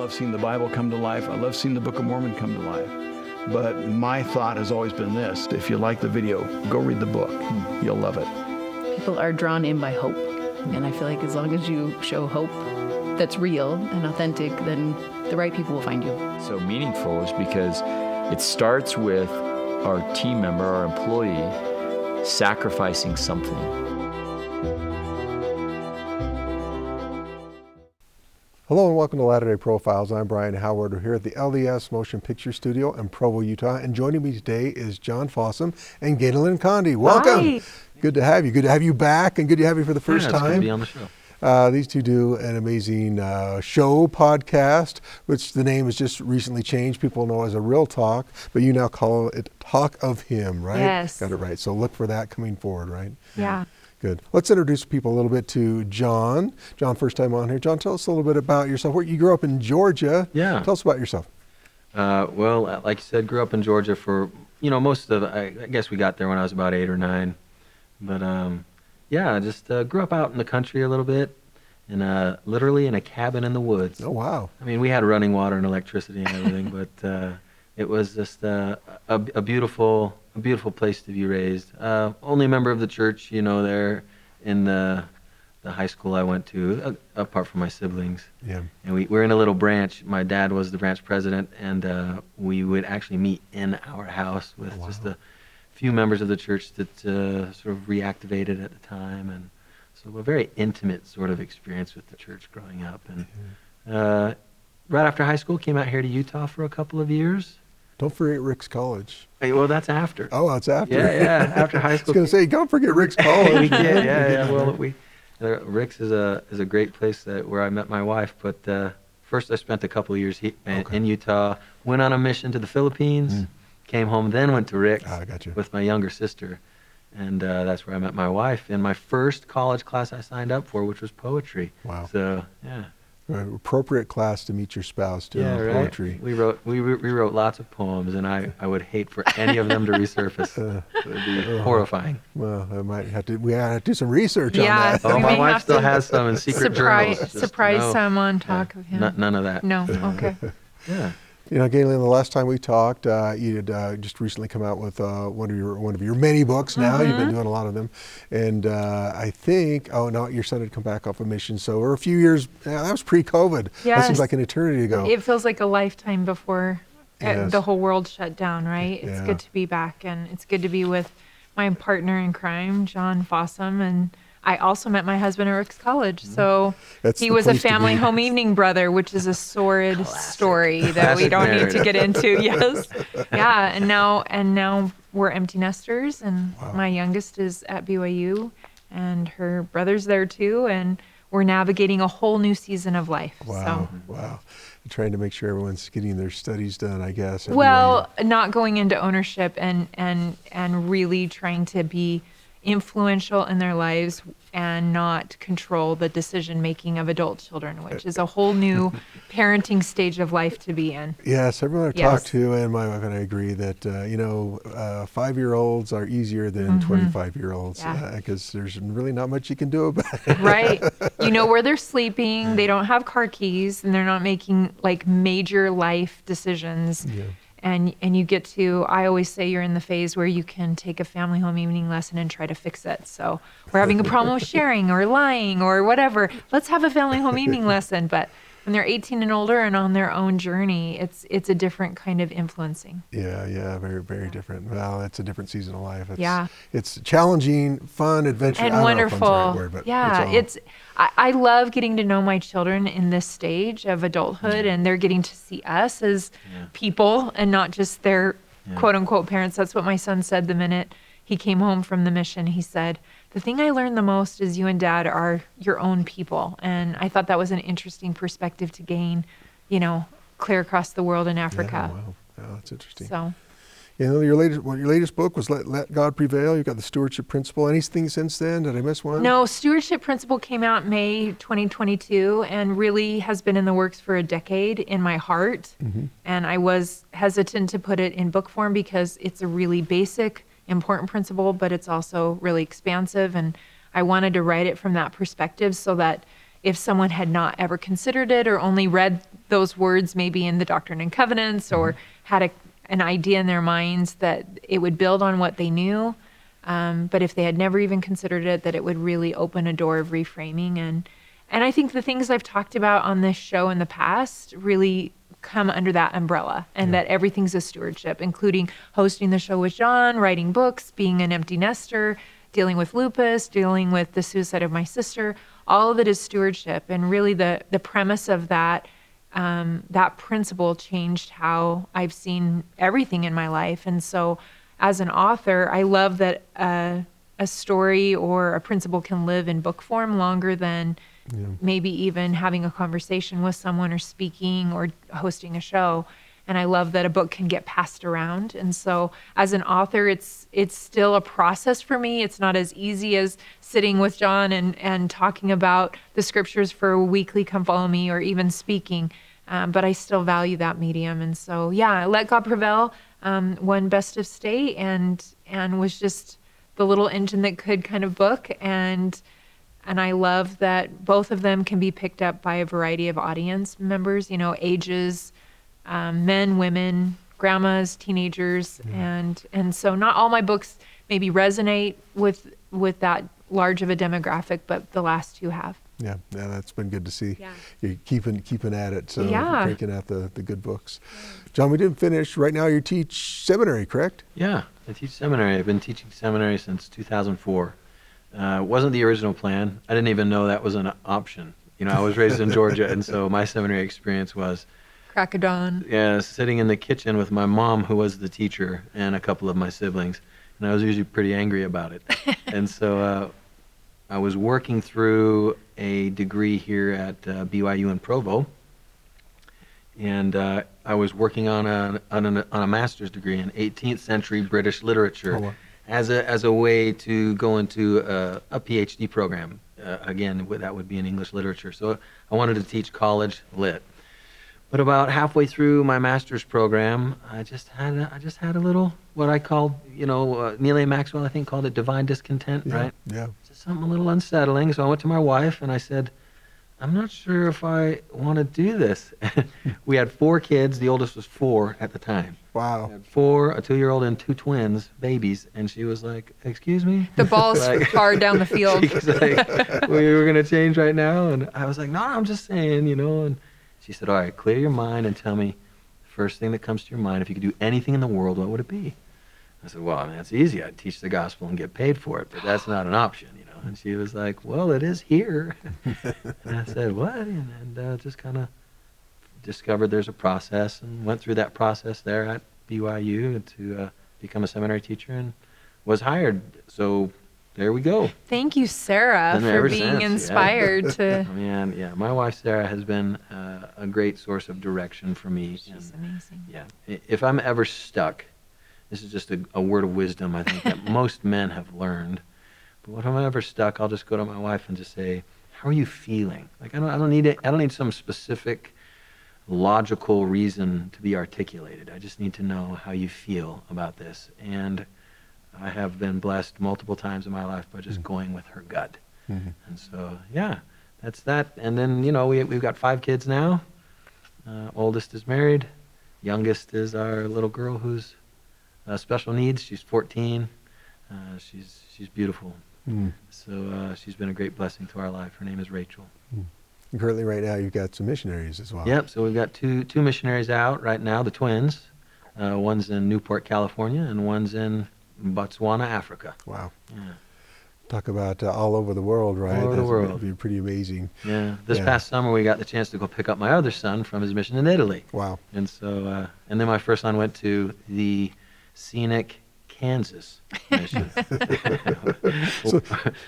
love seeing the Bible come to life. I love seeing the Book of Mormon come to life. But my thought has always been this if you like the video, go read the book. You'll love it. People are drawn in by hope. And I feel like as long as you show hope that's real and authentic, then the right people will find you. So meaningful is because it starts with our team member, our employee, sacrificing something. Hello and welcome to Latter day Profiles. I'm Brian Howard. We're here at the LDS Motion Picture Studio in Provo, Utah. And joining me today is John Fossum and Ganel-Lyn Condie. Welcome. Hi. Good to have you. Good to have you back and good to have you for the first yeah, it's time. Good to be on the show. Uh, these two do an amazing uh, show podcast, which the name has just recently changed. People know as a Real Talk, but you now call it Talk of Him, right? Yes. Got it right. So look for that coming forward, right? Yeah. Good. Let's introduce people a little bit to John. John, first time on here. John, tell us a little bit about yourself. Where you grew up in Georgia. Yeah. Tell us about yourself. Uh, well, uh, like you said, grew up in Georgia for you know most of. I, I guess we got there when I was about eight or nine, but um, yeah, just uh, grew up out in the country a little bit, in a, literally in a cabin in the woods. Oh wow. I mean, we had running water and electricity and everything, but uh, it was just uh, a, a beautiful, a beautiful place to be raised. Uh, only member of the church, you know, there in the the high school I went to, uh, apart from my siblings. Yeah. And we we're in a little branch. My dad was the branch president, and uh, we would actually meet in our house with Wow. just a few members of the church that uh, sort of reactivated at the time, and so a very intimate sort of experience with the church growing up. And uh, right after high school, came out here to Utah for a couple of years. Don't forget Ricks College. Hey, well, that's after. Oh, that's after. Yeah, yeah, after high school. I was going to say, don't forget Ricks we College. did, yeah, yeah. Well, we uh, Ricks is a is a great place that where I met my wife. But uh, first, I spent a couple of years he, in- Okay. in Utah. Went on a mission to the Philippines. Mm. Came home, then went to Ricks Ah, I got you. with my younger sister, and uh, that's where I met my wife in my first college class I signed up for, which was poetry. Wow. So yeah, Uh, appropriate class to meet your spouse too. yeah, right. Poetry. We wrote we re- rewrote lots of poems, and I I would hate for any of them to resurface. Uh, it would be horrifying. well, I might have to. We have to do some research Yeah, on that. so Oh, my wife still has some in secret surprise journals. Just surprise no- some on yeah, talk of him. n- none of that. No. Okay. Yeah. You know, Ganel-Lyn, the last time we talked, uh, you had uh, just recently come out with uh, one of your one of your many books. Now you've Mm-hmm. been doing a lot of them, and uh, I think oh no, your son had come back off a mission. So we're a few years. Yeah, that was pre-COVID. That Yes. seems like an eternity ago. It feels like a lifetime before uh, Yes. the whole world shut down, right? It's Yeah. good to be back, and it's good to be with my partner in crime, John Fossum, and I also met my husband at Ricks College. So Mm-hmm. That's he was a family home evening brother, which is a sordid story that we don't need to get into. Yes, yeah, and now and now we're empty nesters, and Wow. my youngest is at BYU, and her brother's there too, and we're navigating a whole new season of life. Wow, So. wow. Trying to make sure everyone's getting their studies done, I guess. at Well, not going into ownership and and and really trying to be influential in their lives and not control the decision making of adult children, which is a whole new parenting stage of life to be in. Yes, everyone I Yes. talk to, and my wife and I agree that uh, you know, uh, five-year-olds are easier than twenty-five-year-olds Mm-hmm. Yeah. because there's really not much you can do about it. Right. you know where they're sleeping, they don't have car keys, and they're not making like major life decisions. Yeah. And and you get to I always say you're in the phase where you can take a family home evening lesson and try to fix it. So we're having a problem with sharing or lying or whatever. Let's have a family home evening lesson. But when they're 18 and older and on their own journey, it's it's a different kind of influencing. Yeah, yeah, very, very different. Well, it's a different season of life. It's, Yeah. It's challenging, fun, adventure. and I don't know if wonderful. the right word, but yeah, all- it's, I, I love getting to know my children in this stage of adulthood, mm-hmm. and they're getting to see us as Yeah. people and not just their Yeah. quote unquote parents. That's what my son said the minute he came home from the mission. He said, "The thing I learned the most is you and Dad are your own people," and I thought that was an interesting perspective to gain, you know, clear across the world in yeah, Africa. wow. Yeah, that's interesting. So. You know, your latest, well, your latest book was Let, Let God Prevail. You've got the stewardship principle. Anything since then? Did I miss one? No, Stewardship Principle came out May 2022 and really has been in the works for a decade in my heart. Mm-hmm. And I was hesitant to put it in book form because it's a really basic, important principle, but it's also really expansive. And I wanted to write it from that perspective so that if someone had not ever considered it or only read those words maybe in the Doctrine and Covenants or had a, an idea in their minds that it would build on what they knew. Um, but if they had never even considered it, that it would really open a door of reframing. And, and I think the things I've talked about on this show in the past really come under that umbrella and that everything's a stewardship, including hosting the show with John, writing books, being an empty nester, dealing with lupus, dealing with the suicide of my sister. All of it is stewardship. And really the, the premise of that um, that principle changed how I've seen everything in my life. And so, as an author, I love that uh, a story or a principle can live in book form longer than maybe even having a conversation with someone or speaking or hosting a show. And I love that a book can get passed around. And so, as an author, it's it's still a process for me. It's not as easy as sitting with John and and talking about the scriptures for a weekly come follow me or even speaking. Um, but I still value that medium. And so, yeah, Let God Prevail um, won Best of State and and was just the little engine that could kind of book and and I love that both of them can be picked up by a variety of audience members, you know, ages, um, men, women, grandmas, teenagers, and and so not all my books maybe resonate with with that large of a demographic, but the last two have. Yeah, yeah, that's been good to see. Yeah. You're keeping keeping at it, so Yeah. cranking out the, the good books. John, we didn't finish. Right now, you teach seminary, correct? Yeah, I teach seminary. I've been teaching seminary since 2004. Uh, wasn't the original plan. I didn't even know that was an option. You know, I was raised in Georgia, and so my seminary experience was Crack of dawn. yeah, sitting in the kitchen with my mom, who was the teacher, and a couple of my siblings, and I was usually pretty angry about it. and so uh, I was working through a degree here at uh, BYU in Provo, and uh, I was working on a on a, on a master's degree in 18th century British literature Oh, wow. As a as a way to go into a, a PhD program. Uh, again, that would be in English literature. So I wanted to teach college lit. But about halfway through my master's program, I just had a, I just had a little what I called, you know, uh, Neal A. Maxwell I think called it divine discontent, Yeah. right? Yeah. Just something a little unsettling. So I went to my wife and I said, I'm not sure if I want to do this. we had four kids. The oldest was four at the time. Wow. had four, a two-year-old and two twins, babies, and she was like, "Excuse me." The ball's Like- far down the field. She's like, we were gonna change right now, and I was like, no, I'm just saying, you know. And she said, all right, clear your mind and tell me the first thing that comes to your mind. If you could do anything in the world, what would it be? I said, well, I mean, that's easy. I'd teach the gospel and get paid for it, but that's not an option, you know. And she was like, well, it is here. and I said, what? And, and uh, just kind of discovered there's a process and went through that process there at BYU to uh, become a seminary teacher and was hired. So there we go. Thank you, Sarah, And for being since, yeah. inspired to. Man, yeah, my wife Sarah has been uh, a great source of direction for me. She's and, amazing. yeah, if I'm ever stuck, this is just a, a word of wisdom I think that most men have learned. If I'm ever stuck, I'll just go to my wife and just say, "How are you feeling?" Like I don't, I don't need it. I don't need some specific logical reason to be articulated. I just need to know how you feel about this. And I have been blessed multiple times in my life by just going with her gut. Mhm. And so, yeah, that's that. And then, you know, we, we've got five kids now. Uh, oldest is married. Youngest is our little girl who's uh, special needs. She's 14. Uh, she's, she's beautiful. Mm. So uh, she's been a great blessing to our life. Her name is Rachel. And currently, right now, you've got some missionaries as well. Yep. So we've got two two missionaries out right now. The twins. Uh, one's in Newport, California, and one's in Botswana, Africa. Wow. Yeah. Talk about uh, all over the world, right? All over the That's world. Be pretty amazing. Yeah. This Yeah. past summer, we got the chance to go pick up my other son from his mission in Italy. Wow. And so, uh, and then my first son went to the scenic Kansas. So,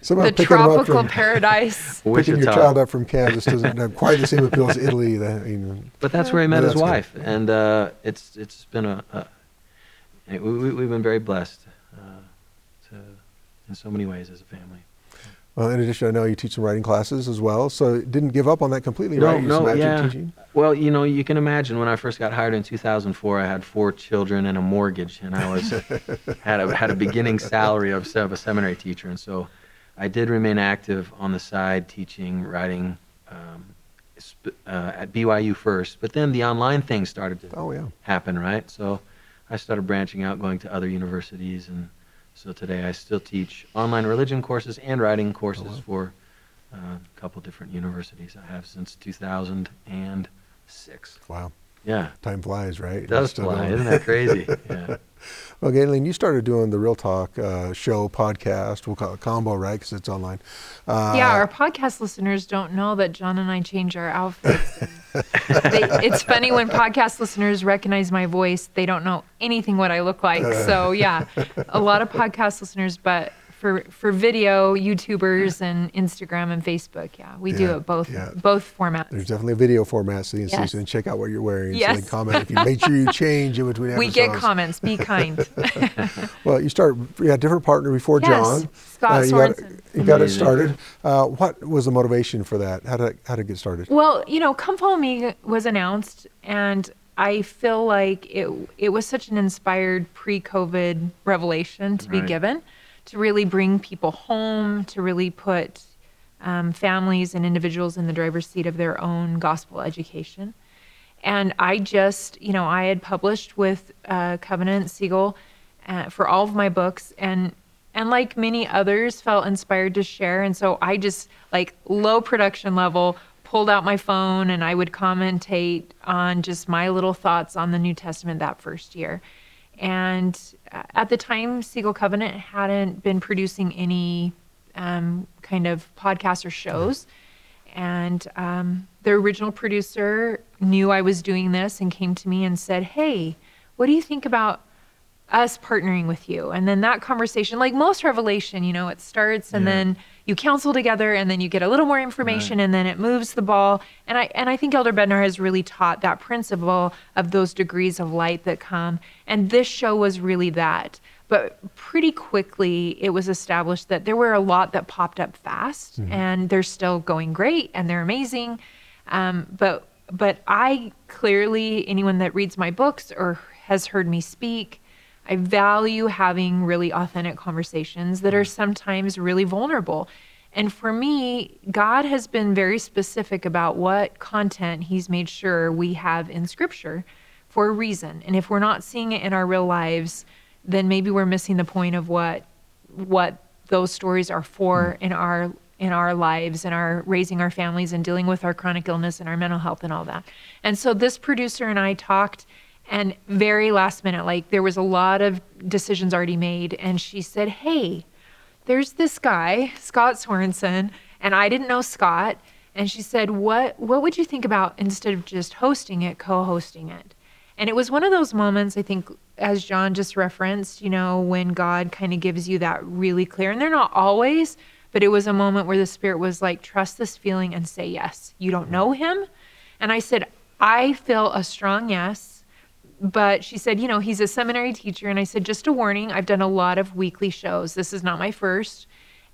somehow The picking tropical from, paradise. picking your child up from Kansas doesn't have quite the same appeal as Italy. That, you know. But that's where he met Yeah, his that's good. wife, and uh, it's it's been a, a we, we, we've been very blessed uh, to, in so many ways as a family. Well, in addition, I know you teach some writing classes as well, so didn't give up on that completely, No, right? You just no, matched yeah. teaching? Well, you know, you can imagine when I first got hired in 2004, I had four children and a mortgage, and I was had a had a beginning salary of, of a seminary teacher, and so I did remain active on the side, teaching, writing um, uh, at BYU first, but then the online thing started to Oh, yeah. happen, right? So I started branching out, going to other universities, and so today I still teach online religion courses and writing courses for uh, a couple different universities. I have since 2006. Wow. Yeah, Time flies, right? it does Still fly, going. isn't that crazy? Yeah. Well, Ganel-Lyn, you started doing the Real Talk uh, show podcast. We'll call it combo, right? Because it's online. Uh, yeah, our podcast listeners don't know that John and I change our outfits. they, it's funny when podcast listeners recognize my voice, they don't know anything what I look like. So, yeah, a lot of podcast listeners, but for for video, YouTubers and Instagram and Facebook, yeah, we do it both yeah. both formats. There's definitely a video format, so you can see, Yes. so check out what you're wearing. So Yes. they can comment if you make sure you change in between we get comments. Be kind. Well, you start. You had a different partner before Yes, John. Scott you got, you got it started. Uh, what was the motivation for that? How did how did it get started? Well, you know, Come Follow Me was announced, and I feel like it it was such an inspired pre-COVID revelation to be given, to really bring people home, to really put um, families and individuals in the driver's seat of their own gospel education. And I just, you know, I had published with uh, Covenant Seagull uh, for all of my books, and and like many others, felt inspired to share. And so I just like low production level pulled out my phone and I would commentate on just my little thoughts on the New Testament that first year. And uh, at the time, Seagull Covenant hadn't been producing any um, kind of podcasts or shows. And um, the original producer knew I was doing this and came to me and said, Hey, what do you think about us partnering with you? And then that conversation, like most revelation, you know, it starts and Yeah. then you counsel together and then you get a little more information and then it moves the ball. And I and I think Elder Bednar has really taught that principle of those degrees of light that come. And this show was really that. But pretty quickly, it was established that there were a lot that popped up fast, and they're still going great, and they're amazing. Um, but but I clearly, anyone that reads my books or has heard me speak, I value having really authentic conversations that are mm. sometimes really vulnerable. And for me, God has been very specific about what content He's made sure we have in Scripture for a reason. And if we're not seeing it in our real lives, then maybe we're missing the point of what what those stories are for mm. in our in our lives and our raising our families and dealing with our chronic illness and our mental health and all that. And so this producer and I talked and very last minute like there was a lot of decisions already made and she said, "Hey, there's this guy, Scott Sorensen, and I didn't know Scott." And she said, "What what would you think about instead of just hosting it, co-hosting it?" And it was one of those moments, I think, as John just referenced, you know, when God kind of gives you that really clear, and they're not always, but it was a moment where the Spirit was like, trust this feeling and say yes. You don't know Him. And I said, I feel a strong yes. But she said, you know, he's a seminary teacher. And I said, just a warning, I've done a lot of weekly shows. This is not my first.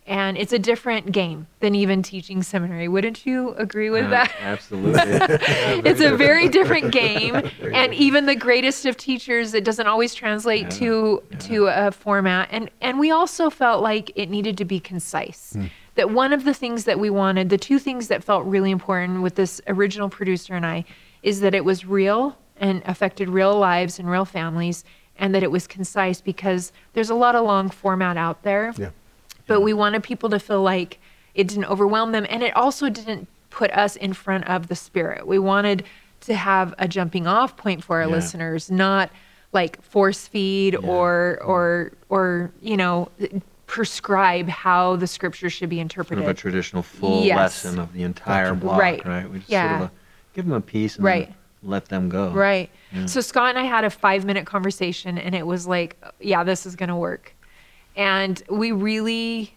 And it's a different game than even teaching seminary. Wouldn't you agree with Uh, that? Absolutely. it's a very different game and even the greatest of teachers it doesn't always translate Yeah, to yeah. to a format and and we also felt like it needed to be concise that one of the things that we wanted the two things that felt really important with this original producer and I is that it was real and affected real lives and real families and that it was concise because there's a lot of long format out there Yeah. but we wanted people to feel like it didn't overwhelm them and it also didn't put us in front of the spirit we wanted to have a jumping off point for our Yeah. listeners not like force feed or or or you know prescribe how the scripture should be interpreted. sort of a traditional full Yes. lesson of the entire block, Right. right? We just Yeah. sort of uh, give them a piece Right. Then let them go. Right. Yeah. So Scott and I had a five minute conversation, and it was like, yeah, this is going to work. And we really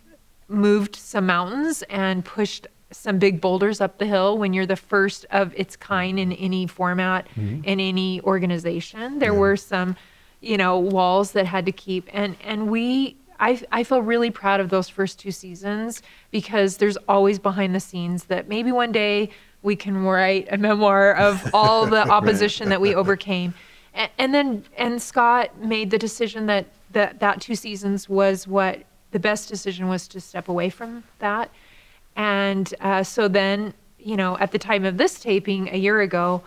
moved some mountains and pushed some big boulders up the hill when you're the first of its kind in any format mm-hmm. in any organization there were some you know walls that had to keep and and we I, I feel really proud of those first two seasons because there's always behind the scenes that maybe one day we can write a memoir of all the opposition that we overcame. And, and then and scott made the decision that that that two seasons was what the best decision was to step away from that. And uh, so then you know, at the time of this taping a year ago,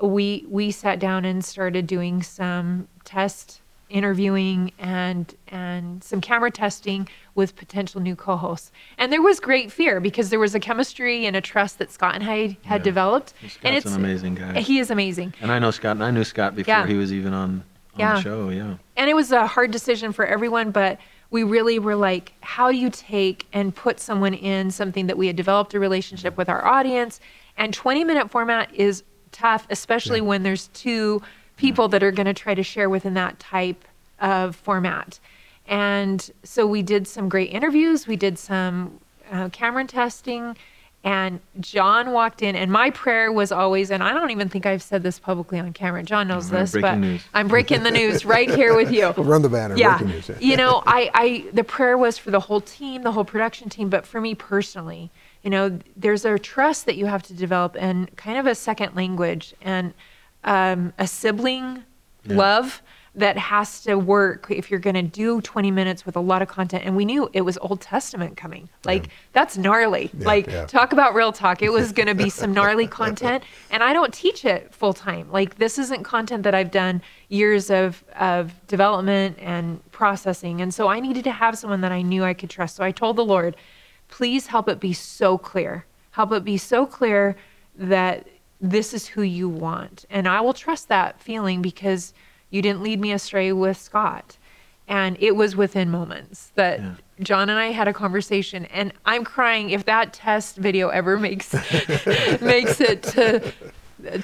we we sat down and started doing some test interviewing and and some camera testing with potential new co-hosts. And there was great fear because there was a chemistry and a trust that Scott and I had Yeah. developed. Scott's and it's an amazing guy. He is amazing. And I know Scott, and I knew Scott before Yeah. he was even on, on Yeah. the show. Yeah. and it was a hard decision for everyone but we really were like how do you take and put someone in something that we had developed a relationship mm-hmm. with our audience and 20 minute format is tough especially when there's two people that are going to try to share within that type of format and so we did some great interviews we did some uh, camera testing and John walked in, and my prayer was always, and I don't even think I've said this publicly on camera. John knows All right, this, but news. I'm breaking the news right here with you. We'll run the banner. Yeah, breaking news, yeah. you know, I, I, the prayer was for the whole team, the whole production team, but for me personally, you know, there's a trust that you have to develop, and kind of a second language, and um, a sibling Yeah. love that has to work if you're going to do 20 minutes with a lot of content. And we knew it was Old Testament coming. Like, that's gnarly. Yeah, like, yeah. talk about real talk. It was going to be some gnarly content. And I don't teach it full time. Like, this isn't content that I've done years of, of development and processing. And so I needed to have someone that I knew I could trust. So I told the Lord, please help it be so clear. Help it be so clear that this is who you want. And I will trust that feeling because you didn't lead me astray with Scott. And it was within moments that Yeah. John and I had a conversation and I'm crying if that test video ever makes makes it to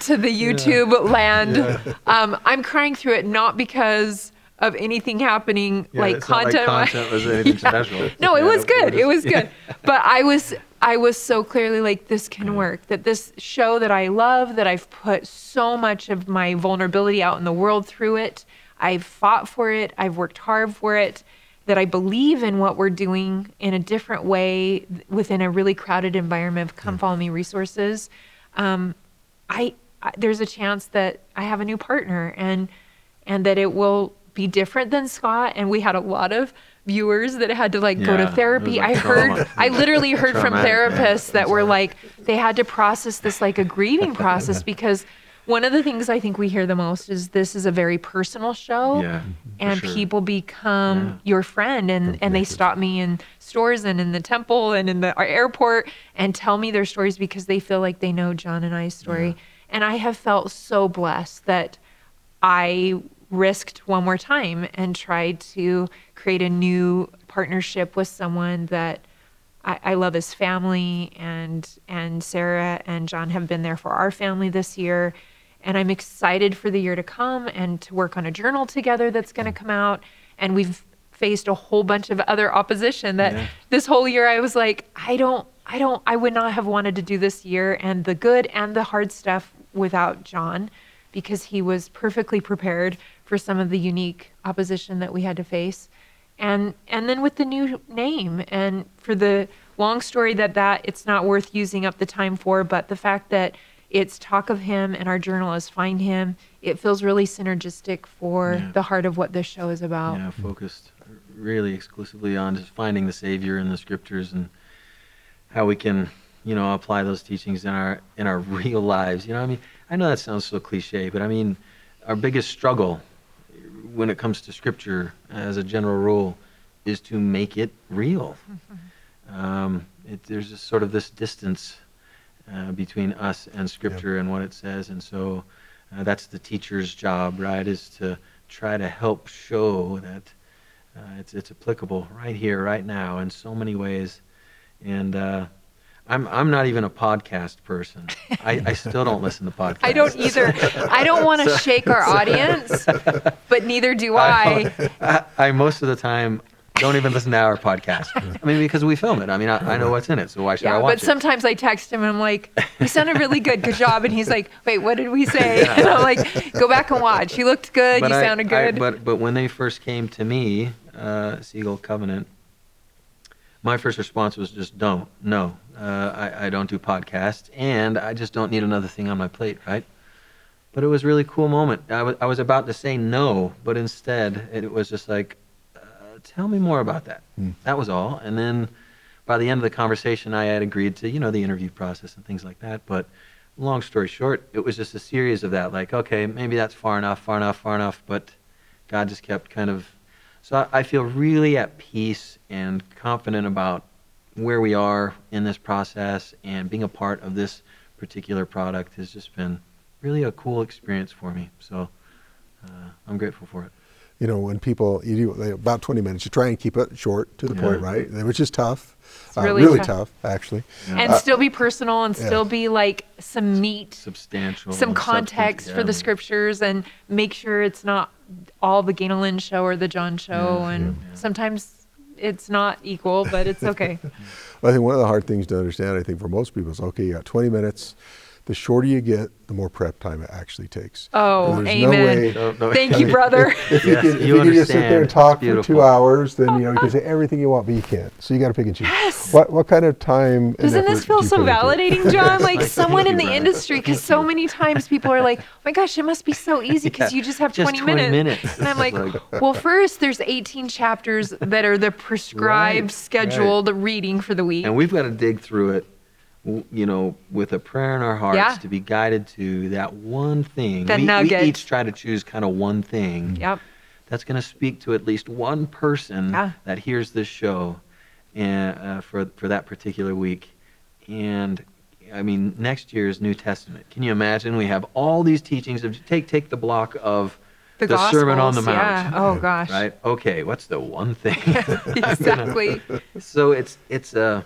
to the YouTube land. Um, I'm crying through it not because of anything happening Yeah, like it's not content. content was anything Yeah. special. No, it Yeah, was good. It was good. But I was I was so clearly like this can work. That this show that I love, that I've put so much of my vulnerability out in the world through it. I've fought for it. I've worked hard for it. That I believe in what we're doing in a different way within a really crowded environment of come follow me resources. Um, I, I there's a chance that I have a new partner and and that it will be different than Scott. And we had a lot of viewers that had to like go to therapy. like I heard. I literally heard from Traumatic, yeah. therapists that were like they had to process this like a grieving process because one of the things I think we hear the most is this is a very personal show Yeah, and sure. people become Yeah. your friend and, and they stop me in stores and in the temple and in the airport and tell me their stories because they feel like they know John and I's story. And I have felt so blessed that I risked one more time and tried to create a new partnership with someone that I, I love his family and and Sarah and John have been there for our family this year. And I'm excited for the year to come and to work on a journal together that's going to come out. And we've faced a whole bunch of other opposition that Yeah. this whole year I was like, I don't, I don't, I would not have wanted to do this year and the good and the hard stuff without John because he was perfectly prepared for some of the unique opposition that we had to face. And and then with the new name and for the long story that that it's not worth using up the time for, but the fact that it's talk of him and our journalists find him, it feels really synergistic for Yeah. the heart of what this show is about. Yeah, focused really exclusively on just finding the Savior in the Scriptures and how we can, you know, apply those teachings in our in our real lives. You know, I mean, I know that sounds so cliche, but I mean, our biggest struggle when it comes to Scripture, as a general rule, is to make it real. Um, it, there's just sort of this distance uh, between us and Scripture and what it says, and so uh, that's the teacher's job, right? Is to try to help show that uh, it's it's applicable right here, right now, in so many ways. And uh, I'm I'm not even a podcast person. I, I still don't listen to podcasts. I don't either. I don't want to shake our audience, but neither do I. I, I most of the time don't even listen to our podcast. I mean, because we film it. I mean, I, I know what's in it, so why should I Yeah, watch but sometimes I text him and I'm like, "You sounded really good. Good job." And he's like, "Wait, what did we say?" And I'm like, "Go back and watch. You looked good. it? you I- sounded I- good." but but when they first came to me, uh, Seagull Covenant, my first response was just don't. No, uh, I, I don't do podcasts, and I just don't need another thing on my plate, right? But it was a really cool moment. I was I was about to say no, but instead it was just like, uh, tell me more about that. That was all. And then by the end of the conversation, I had agreed to, you know, the interview process and things like that. But long story short, it was just a series of that. Like, okay, maybe that's far enough, far enough, far enough. But God just kept kind of. So I, I feel really at peace and confident about where we are in this process and being a part of this particular product has just been really a cool experience for me. So uh, I'm grateful for it. You know, when people you do about 20 minutes, you try and keep it short to the Yeah. point, right? Which is tough, uh, really really, tough. tough. actually. and still be personal and yeah. still be like some meat Substantial. some substance, context for the scriptures and make sure it's not all the Gaina show or the John show. Yeah, and yeah. sometimes it's not equal, but it's okay. Well, I think one of the hard things to understand, I think, for most people is okay, you got 20 minutes. The shorter you get, the more prep time it actually takes. Oh, There's no amen. way- No, no, Thank you, brother. If you Yes, can, if you you can just sit there and talk for two hours, then you know you can say everything you want, but you can't. So you got to pick and choose. Yes. What what kind of time? Doesn't this feel do so put into validating, John? Like someone in the brother. industry, because so many times people are like, "Oh my gosh, it must be so easy because Yeah, you just have just 20, 20 minutes. minutes. And I'm like, Like- "Well, first there's 18 chapters that are the prescribed, Right, scheduled reading for the week. And we've got to dig through it, w- you know, with a prayer in our hearts Yeah. to be guided to that one thing. The we, nugget. we each try to choose kind of one thing Yep. that's going to speak to at least one person Yeah. that hears this show and, uh, for, for that particular week. And I mean, next year's New Testament. Can you imagine? We have all these teachings of take take the block of The, the Sermon on the Mount. Yeah. Oh gosh. right. Okay, what's the one thing? exactly. so it's it's uh,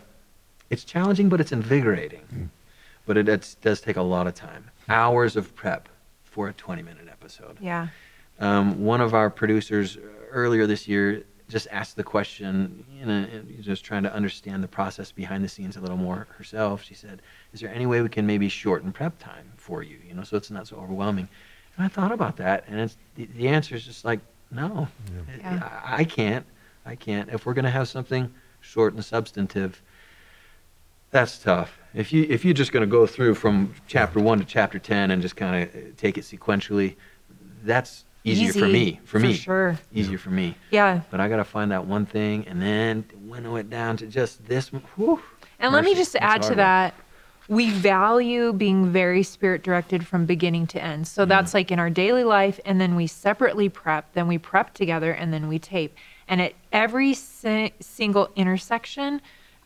it's challenging, but it's invigorating. But it it's, does take a lot of time, hours of prep for a 20-minute episode. Yeah. Um, one of our producers uh, earlier this year just asked the question, you know, and just trying to understand the process behind the scenes a little more herself. She said, "Is there any way we can maybe shorten prep time for you? You know, so it's not so overwhelming." And I thought about that, and it's the, the answer is just like, no, Yeah. I, I can't. I can't. If we're going to have something short and substantive, that's tough. If you if you're just going to go through from chapter one to chapter ten and just kind of take it sequentially, that's easier for me. For, for me, sure. easier for me. Yeah. But I got to find that one thing and then winnow it down to just this. Whew, And let me just That's add to that. We value being very spirit directed from beginning to end. So mm. that's like in our daily life, and then we separately prep, then we prep together, and then we tape. And at every si- single intersection,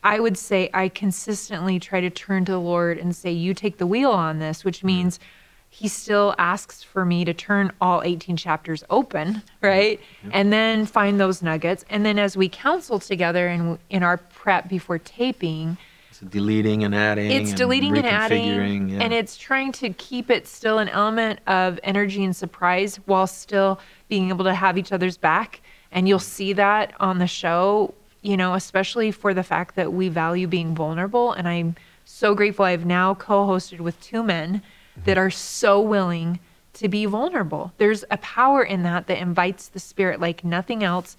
I would say I consistently try to turn to the Lord and say, You take the wheel on this, which mm-hmm. means he still asks for me to turn all 18 chapters open, right? And then find those nuggets. And then as we counsel together in, in our prep before taping, So deleting and adding. it's and deleting and adding yeah. and it's trying to keep it still an element of energy and surprise while still being able to have each other's back and you'll mm-hmm. see that on the show you know especially for the fact that we value being vulnerable and i'm so grateful i've now co-hosted with two men that are so willing to be vulnerable. There's a power in that that invites the spirit like nothing else.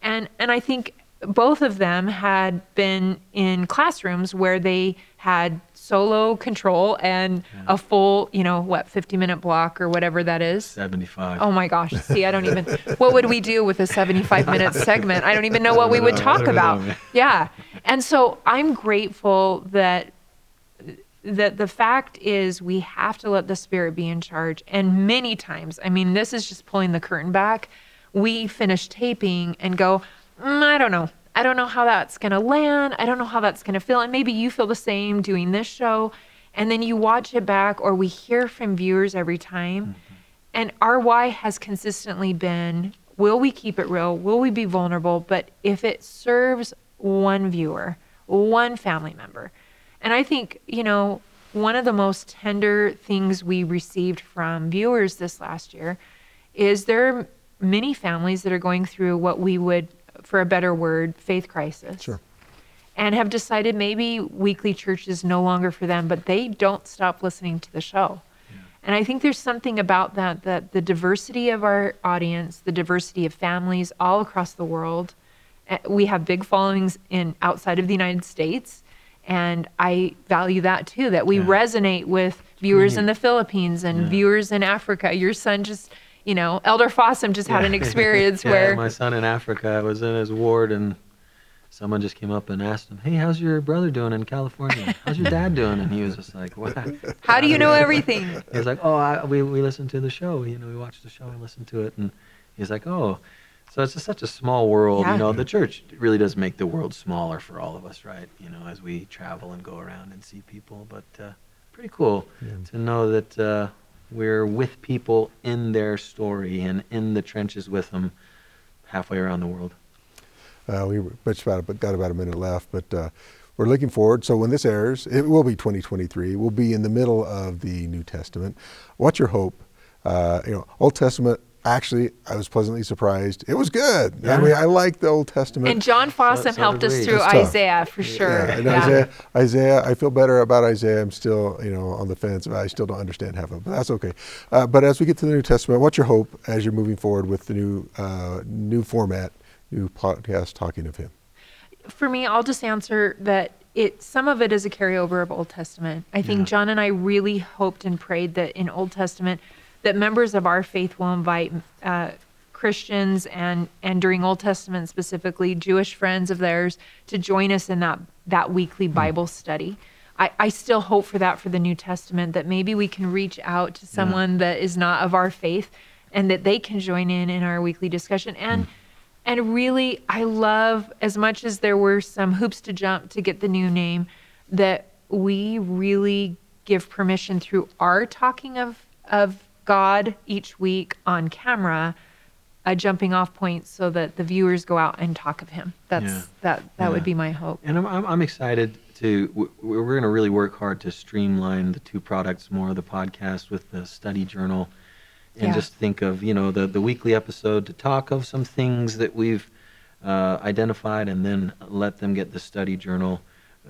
And and i think both of them had been in classrooms where they had solo control and a full, you know, what, 50 minute block or whatever that is. 75. Oh my gosh. See, I don't even, what would we do with a 75 minute segment? I don't even know what we would talk about. Yeah. And so I'm grateful that that the fact is we have to let the spirit be in charge and many times i mean this is just pulling the curtain back we finish taping and go mm, i don't know i don't know how that's going to land. I don't know how that's going to feel. And maybe you feel the same doing this show. And then you watch it back or we hear from viewers every time. Mm-hmm. And our why has consistently been will we keep it real? Will we be vulnerable? But if it serves one viewer one family member. And I think, you know, one of the most tender things we received from viewers this last year is there are many families that are going through what we would, for a better word, faith crisis. Sure. And have decided maybe weekly church is no longer for them, but they don't stop listening to the show. And I think there's something about that, that the diversity of our audience, the diversity of families all across the world, eh, we have big followings in outside of the United States and I value that too. That we Yeah. resonate with viewers in the Philippines and Yeah. viewers in Africa. Your son just, you know, Elder Fossum just had an experience yeah, where my son in Africa I was in his ward and someone just came up and asked him, "Hey, how's your brother doing in California? How's your dad doing?" And he was just like, "What?" How do you know everything? He was like, "Oh, I, we we listened to the show. You know, we watched the show and listened to it." And he's like, "Oh." So it's just such a small world, Yeah. you know. The church really does make the world smaller for all of us, right? You know, as we travel and go around and see people. But uh, pretty cool to know that uh, we're with people in their story and in the trenches with them, halfway around the world. Uh, we just about got about a minute left, but uh, we're looking forward. So when this airs, it will be 2023. We'll be in the middle of the New Testament. What's your hope? Uh, you know, Old Testament. Actually, I was pleasantly surprised. It was good. I mean, I like the Old Testament. And John Fossum so helped us through Isaiah for sure. Yeah, and Yeah. Isaiah, Isaiah, I feel better about Isaiah. I'm still, you know, on the fence. I still don't understand half of it, but that's okay. Uh, but as we get to the New Testament, what's your hope as you're moving forward with the new, uh, new format, new podcast, talking of Him? for me, I'll just answer that it some of it is a carryover of Old Testament. I think Yeah. John and I really hoped and prayed that in Old Testament that members of our faith will invite uh, Christians and and during Old Testament specifically Jewish friends of theirs to join us in that that weekly Bible study. I, I still hope for that for the New Testament that maybe we can reach out to someone that is not of our faith and that they can join in in our weekly discussion. And and really, I love as much as there were some hoops to jump to get the new name, that we really give permission through our talking of of God each week on camera, a jumping off point so that the viewers go out and talk of Him. That's Yeah. that that Yeah. would be my hope. And I'm, I'm, I'm excited to, we're going to really work hard to streamline the two products more the podcast with the study journal. And Yeah. just think of, you know, the, the weekly episode to talk of some things that we've uh, identified and then let them get the study journal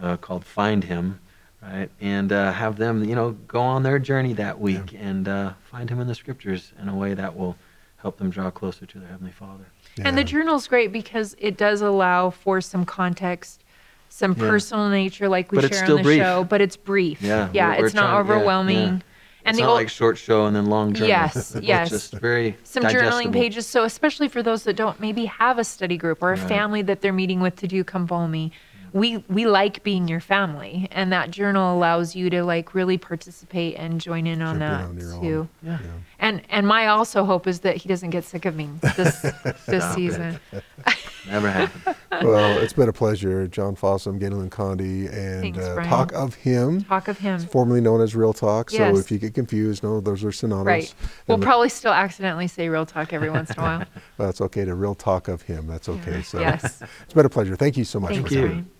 uh, called Find Him, right? And uh, have them, you know, go on their journey that week and uh, find Him in the scriptures in a way that will help them draw closer to their Heavenly Father. And the journal's great because it does allow for some context, some Yeah. personal nature, like we But it's share still on the brief. show. But it's brief. Yeah, yeah. we're- we're it's not trying- overwhelming. yeah. And it's the not old, like short show and then long journal. Yes, It's yes. just very some journaling pages. So especially for those that don't maybe have a study group or a Right. family that they're meeting with to do come follow me. We we like being your family, and that journal allows you to like really participate and join in on Jump that on too. Yeah. And and my also hope is that he doesn't get sick of me this this Stop season. Never happened. well, it's been a pleasure. John Fossum, Ganel-Lyn Condie, and Thanks, uh, Brian. Talk of Him, Talk of him. formerly known as Real Talk. So Yes. if you get confused, no, those are synonymous. Right. We'll And probably still accidentally say real talk every once in a while. Well, that's okay to Real Talk of Him. That's okay. So Yes. it's been a pleasure. Thank you so much Thanks, for coming. Brian.